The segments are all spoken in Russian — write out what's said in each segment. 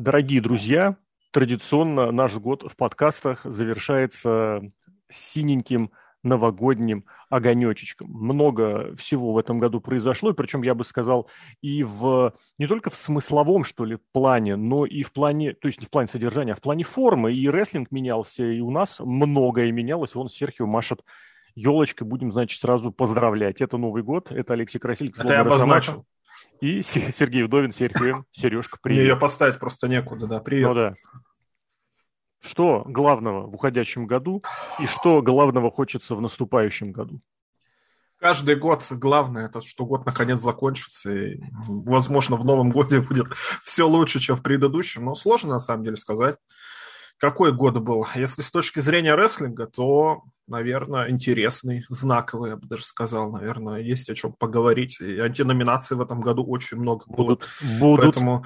Дорогие друзья, традиционно наш год в подкастах завершается синеньким новогодним огонечечком. Много всего в этом году произошло, причем я бы сказал и в не только в смысловом, что ли, плане, но и в плане, то есть не в плане содержания, а в плане формы. И рестлинг менялся, и у нас многое менялось. Вон Серхио машет елочкой, будем, значит, сразу поздравлять. Это Новый год, это Алексей Красильников. Это я обозначил. И Сергей Вдовин, Серхием. Сережка, привет. Ее поставить просто некуда, да, привет. Ну да. Что главного в уходящем году и что главного хочется в наступающем году? Каждый год главное, это что год наконец закончится, и, возможно, в новом годе будет все лучше, чем в предыдущем, но сложно на самом деле сказать какой год был? Если с точки зрения рестлинга, то, наверное, интересный, знаковый, я бы даже сказал, наверное, есть о чем поговорить. И антиноминаций в этом году очень много было. Будут. будут. Поэтому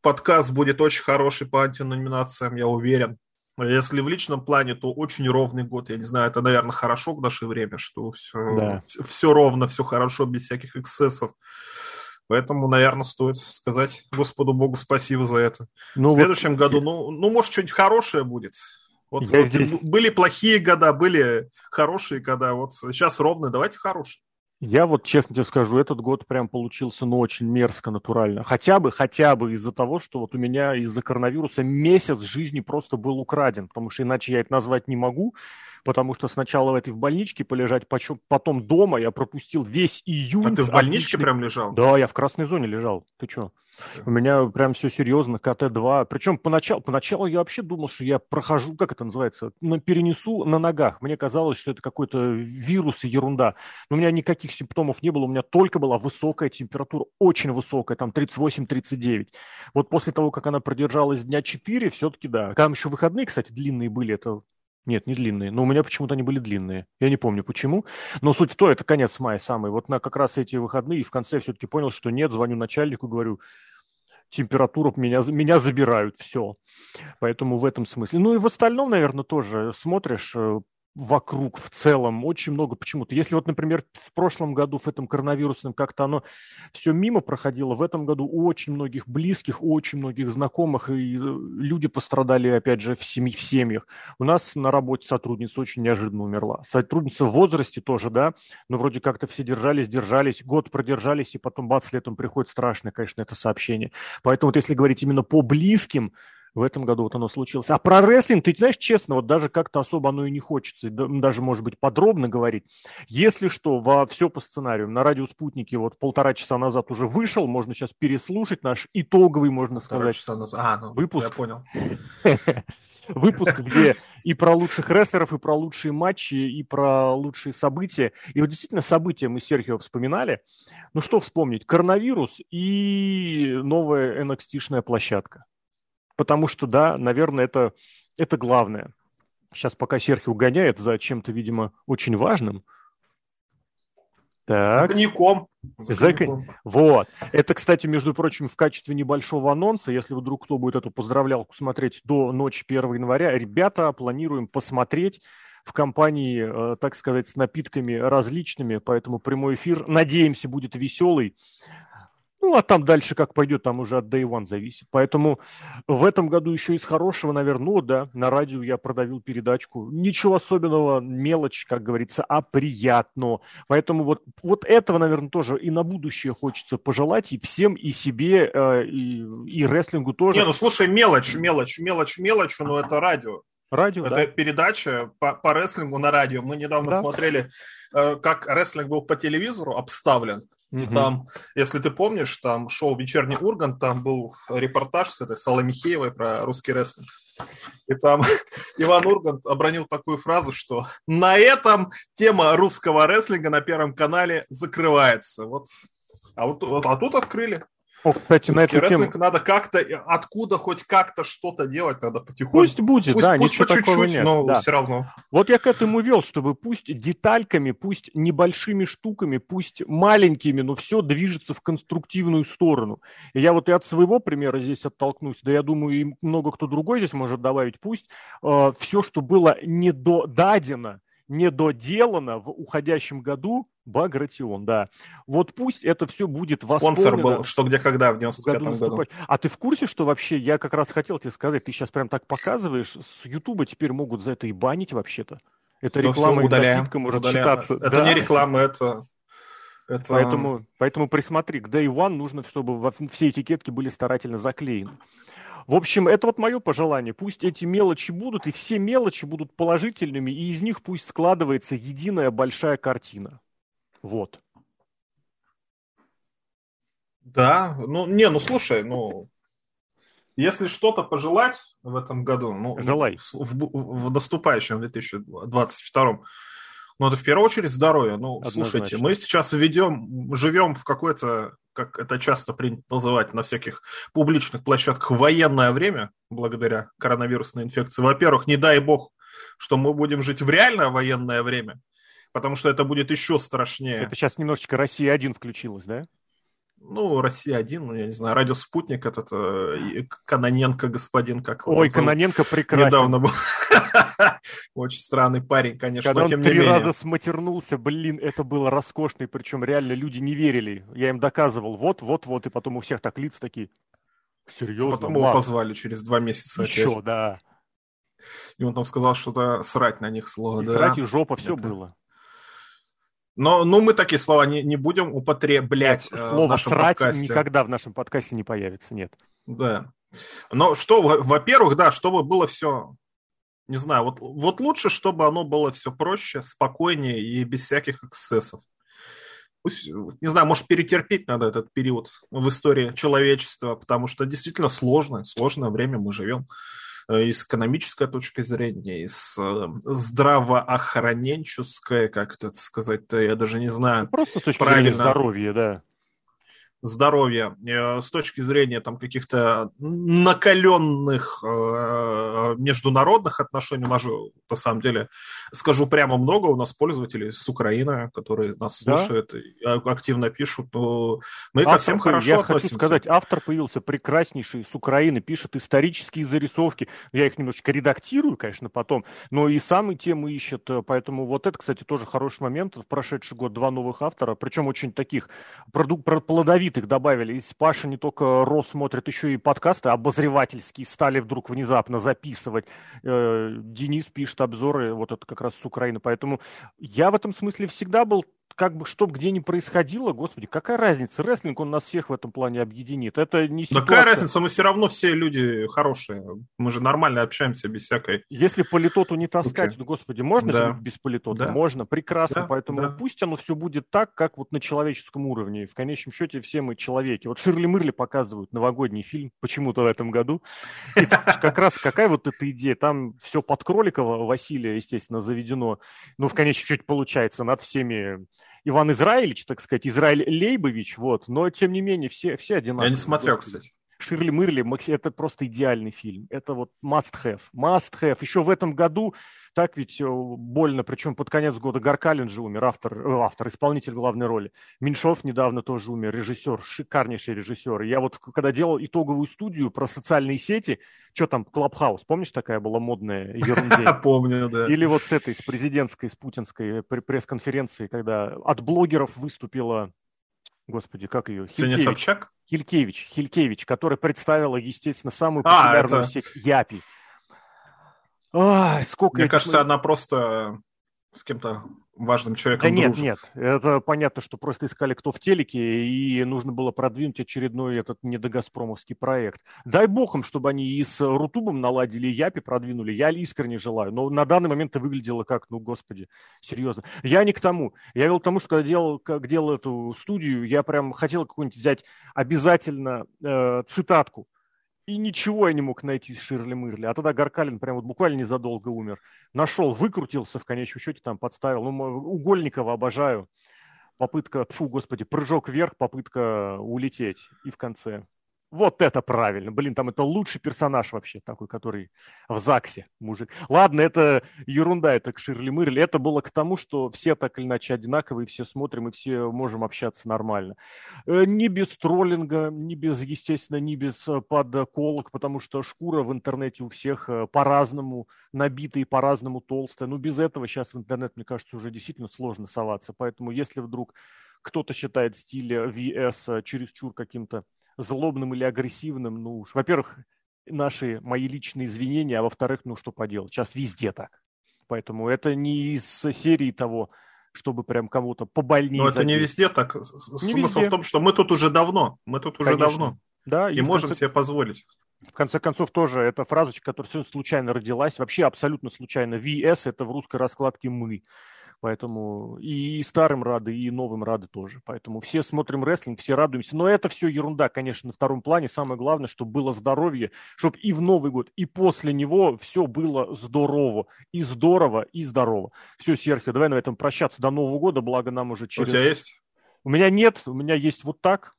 подкаст будет очень хороший по антиноминациям, я уверен. Если в личном плане, то очень ровный год. Я не знаю, это, наверное, хорошо в наше время, что все, да. все ровно, все хорошо, без всяких эксцессов. Поэтому, наверное, стоит сказать Господу Богу спасибо за это. Ну, в следующем вот... году, ну, ну, может, что-нибудь хорошее будет. Вот, вот здесь... были плохие года, были хорошие года. Вот сейчас ровно, давайте хорошие. Я вот честно тебе скажу, этот год прям получился, ну, очень мерзко, натурально. Хотя бы, хотя бы из-за того, что вот у меня из-за коронавируса месяц жизни просто был украден, потому что иначе я это назвать не могу потому что сначала в этой в больничке полежать, потом дома я пропустил весь июнь. А ты в больничке отличный... прям лежал? Да, я в красной зоне лежал. Ты что? У меня прям все серьезно, КТ-2. Причем поначалу, поначалу я вообще думал, что я прохожу, как это называется, на, перенесу на ногах. Мне казалось, что это какой-то вирус и ерунда. Но у меня никаких симптомов не было. У меня только была высокая температура, очень высокая, там 38-39. Вот после того, как она продержалась дня 4, все-таки да. Там еще выходные, кстати, длинные были, это нет, не длинные. Но у меня почему-то они были длинные. Я не помню почему. Но суть в том, это конец мая самый. Вот на как раз эти выходные, и в конце все-таки понял, что нет, звоню начальнику, говорю, температуру меня, меня забирают, все. Поэтому в этом смысле. Ну и в остальном, наверное, тоже смотришь, э, вокруг в целом очень много почему-то. Если вот, например, в прошлом году в этом коронавирусном как-то оно все мимо проходило, в этом году у очень многих близких, у очень многих знакомых, и э, люди пострадали, опять же, в, семь, в семьях. У нас на работе сотрудница очень неожиданно умерла. Сотрудница в возрасте тоже, да, но вроде как-то все держались, держались, год продержались, и потом бац, летом приходит страшное, конечно, это сообщение. Поэтому вот если говорить именно по близким, в этом году вот оно случилось. А про рестлинг, ты знаешь, честно, вот даже как-то особо оно и не хочется, даже, может быть, подробно говорить. Если что, во все по сценарию. На радио «Спутники» вот полтора часа назад уже вышел, можно сейчас переслушать наш итоговый, можно сказать, часа назад. А, ну, выпуск. Я понял. выпуск, где и про лучших рестлеров, и про лучшие матчи, и про лучшие события. И вот действительно события мы с Серхио вспоминали. Ну что вспомнить? Коронавирус и новая NXT-шная площадка. Потому что, да, наверное, это, это главное. Сейчас пока Серхи угоняет за чем-то, видимо, очень важным. Так. За коньяком. За за Вот. Это, кстати, между прочим, в качестве небольшого анонса, если вдруг кто будет эту поздравлялку смотреть до ночи 1 января, ребята, планируем посмотреть в компании, э, так сказать, с напитками различными, поэтому прямой эфир, надеемся, будет веселый. Ну, а там дальше как пойдет, там уже от Day One зависит. Поэтому в этом году еще из хорошего, наверное, ну да, на радио я продавил передачку. Ничего особенного, мелочь, как говорится, а приятно. Поэтому вот, вот этого, наверное, тоже и на будущее хочется пожелать и всем, и себе, э, и, и рестлингу тоже. Не, ну слушай, мелочь, мелочь, мелочь, мелочь, но это радио. Радио, Это да. передача по, по рестлингу на радио. Мы недавно да. смотрели, э, как рестлинг был по телевизору обставлен. И там, если ты помнишь, там шоу «Вечерний Ургант», там был репортаж с этой Салой Михеевой про русский рестлинг. И там Иван Ургант обронил такую фразу, что на этом тема русского рестлинга на Первом канале закрывается. Вот. А, вот, вот, а тут открыли. О, кстати, на эту тему... надо как-то, откуда хоть как-то что-то делать, надо потихоньку. Пусть будет, пусть, да, пусть ничего по такого нет. но да. все равно. Вот я к этому вел, чтобы пусть детальками, пусть небольшими штуками, пусть маленькими, но все движется в конструктивную сторону. И я вот и от своего примера здесь оттолкнусь, да я думаю, и много кто другой здесь может добавить, пусть э, все, что было недодадено, недоделано в уходящем году, Багратион, да. Вот пусть это все будет восполнено. Спонсор был «Что, где, когда» в 95-м году. году. А ты в курсе, что вообще, я как раз хотел тебе сказать, ты сейчас прям так показываешь, с Ютуба теперь могут за это и банить вообще-то. Это ну, реклама и удаляем, может удаляем. считаться. Это да. не реклама, это... это... Поэтому, поэтому присмотри, к Day One нужно, чтобы все этикетки были старательно заклеены. В общем, это вот мое пожелание. Пусть эти мелочи будут, и все мелочи будут положительными, и из них пусть складывается единая большая картина. Вот. Да, ну, не, ну слушай, ну, если что-то пожелать в этом году, ну, Желай. В, в, в наступающем 2022 ну, это в первую очередь здоровье. Ну, Однозначно. слушайте, мы сейчас ведем, живем в какое-то, как это часто принято называть на всяких публичных площадках, военное время, благодаря коронавирусной инфекции. Во-первых, не дай бог, что мы будем жить в реальное военное время, потому что это будет еще страшнее. Это сейчас немножечко Россия-1 включилась, да? ну, Россия-1, ну, я не знаю, радио «Спутник», этот э, Каноненко господин, как Ой, Каноненко прекрасен. Недавно был. Очень странный парень, конечно, Когда но тем он три раза сматернулся, блин, это было роскошно, и причем реально люди не верили. Я им доказывал, вот, вот, вот, и потом у всех так лица такие, серьезно, Потом его позвали через два месяца Еще, да. И он там сказал что-то срать на них слово, и да. срать и жопа, все было. Но ну, мы такие слова не, не будем употреблять нет, слово в нашем «срать» подкасте. никогда в нашем подкасте не появится, нет. Да. Но что, во-первых, да, чтобы было все, не знаю, вот, вот лучше, чтобы оно было все проще, спокойнее и без всяких эксцессов. Пусть, не знаю, может, перетерпеть надо этот период в истории человечества, потому что действительно сложное, сложное время мы живем. Э, и с экономической точки зрения, и с э, здравоохраненческой, как это сказать-то, я даже не знаю. Просто с точки правильно. зрения здоровья, да здоровья э, с точки зрения там каких-то накаленных э, международных отношений. У нас же, на самом деле, скажу прямо, много у нас пользователей с Украины, которые нас да? слушают активно пишут. Мы автор, ко всем хорошо я относимся. хочу сказать, автор появился прекраснейший с Украины, пишет исторические зарисовки. Я их немножечко редактирую, конечно, потом, но и самые темы ищет. Поэтому вот это, кстати, тоже хороший момент. В прошедший год два новых автора, причем очень таких плодовитых их добавили. Из Паша не только Рос смотрит, еще и подкасты обозревательские стали вдруг внезапно записывать. Э, Денис пишет обзоры, вот это как раз с Украины. Поэтому я в этом смысле всегда был как бы, что где ни происходило, господи, какая разница? Рестлинг, он нас всех в этом плане объединит. Это не ситуация... какая разница? Мы все равно все люди хорошие. Мы же нормально общаемся без всякой... Если политоту не таскать, okay. ну, господи, можно да. жить без политота? Да. Можно, прекрасно. Да. Поэтому да. пусть оно все будет так, как вот на человеческом уровне. В конечном счете все мы человеки. Вот Ширли Мырли показывают новогодний фильм почему-то в этом году. И как раз какая вот эта идея? Там все под Кроликова Василия, естественно, заведено. Ну, в конечном счете получается над всеми Иван Израилевич, так сказать, Израиль Лейбович, вот, но тем не менее все, все одинаковые. Я не смотрел, кстати. Ширли Мырли, это просто идеальный фильм. Это вот must have, must have. Еще в этом году так ведь э, больно, причем под конец года Гаркалин же умер, автор, э, автор, исполнитель главной роли. Меньшов недавно тоже умер, режиссер, шикарнейший режиссер. Я вот когда делал итоговую студию про социальные сети, что там, Clubhouse, помнишь, такая была модная ерунда? Помню, да. Или вот с этой, с президентской, с путинской пресс-конференции, когда от блогеров выступила Господи, как ее? Ксения Собчак? Хилькевич, Хилькевич, которая представила, естественно, самую а, популярную а, это... сеть Yappy. Ой, сколько Мне кажется, она просто с кем-то важным человеком да нет, дружит. нет, это понятно, что просто искали кто в телеке, и нужно было продвинуть очередной этот недогазпромовский проект. Дай бог им, чтобы они и с Рутубом наладили, и Yappy продвинули, я искренне желаю, но на данный момент это выглядело как, ну, господи, серьезно. Я не к тому, я вел к тому, что когда делал, как делал эту студию, я прям хотел какую-нибудь взять обязательно э, цитатку, и ничего я не мог найти из Ширли Мырли. А тогда Гаркалин прям вот буквально незадолго умер. Нашел, выкрутился в конечном счете, там подставил. Ну, Угольникова обожаю. Попытка, фу, господи, прыжок вверх, попытка улететь. И в конце Вот это правильно. Блин, там это лучший персонаж вообще такой, который в ЗАГСе мужик. Ладно, это ерунда, это к Ширли Мырли. Это было к тому, что все так или иначе одинаковые, все смотрим и все можем общаться нормально. Э, не без троллинга, не без, естественно, не без э, подколок, потому что шкура в интернете у всех э, по-разному набита и по-разному толстая. Ну, без этого сейчас в интернет, мне кажется, уже действительно сложно соваться. Поэтому если вдруг кто-то считает стиль VS чересчур каким-то злобным или агрессивным, ну уж, во-первых, наши, мои личные извинения, а во-вторых, ну что поделать, сейчас везде так. Поэтому это не из серии того, чтобы прям кому-то побольнее. Но это не везде так. Не Смысл везде. в том, что мы тут уже давно. Мы тут уже Конечно. давно. Да, и, и можем конце... себе позволить. В конце концов, тоже эта фразочка, которая совершенно случайно родилась, вообще абсолютно случайно. VS – это в русской раскладке «мы». Поэтому и старым рады, и новым рады тоже. Поэтому все смотрим рестлинг, все радуемся. Но это все ерунда, конечно, на втором плане. Самое главное, чтобы было здоровье, чтобы и в Новый год, и после него все было здорово. И здорово, и здорово. Все, Серхио, давай на этом прощаться до Нового года, благо нам уже через... У тебя есть? У меня нет, у меня есть вот так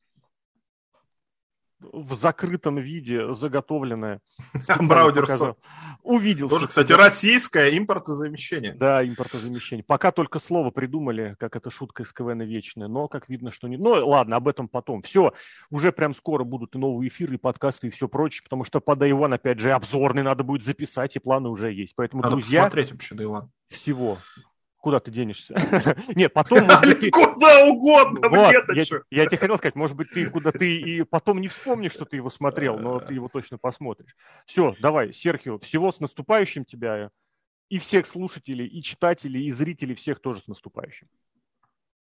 в закрытом виде заготовленное. Браудерсо. Увидел. Тоже, кстати, российское импортозамещение. Да, импортозамещение. Пока только слово придумали, как это шутка из КВН вечная, но как видно, что не... Ну, ладно, об этом потом. Все, уже прям скоро будут и новые эфиры, и подкасты, и все прочее, потому что по Дайван, опять же, обзорный надо будет записать, и планы уже есть. Поэтому, надо друзья... посмотреть вообще Дайван. Всего куда ты денешься? Нет, потом, быть, Куда угодно, вот, я, я тебе хотел сказать, может быть, ты куда ты и потом не вспомнишь, что ты его смотрел, но ты его точно посмотришь. Все, давай, Серхио, всего с наступающим тебя и всех слушателей, и читателей, и зрителей, всех тоже с наступающим.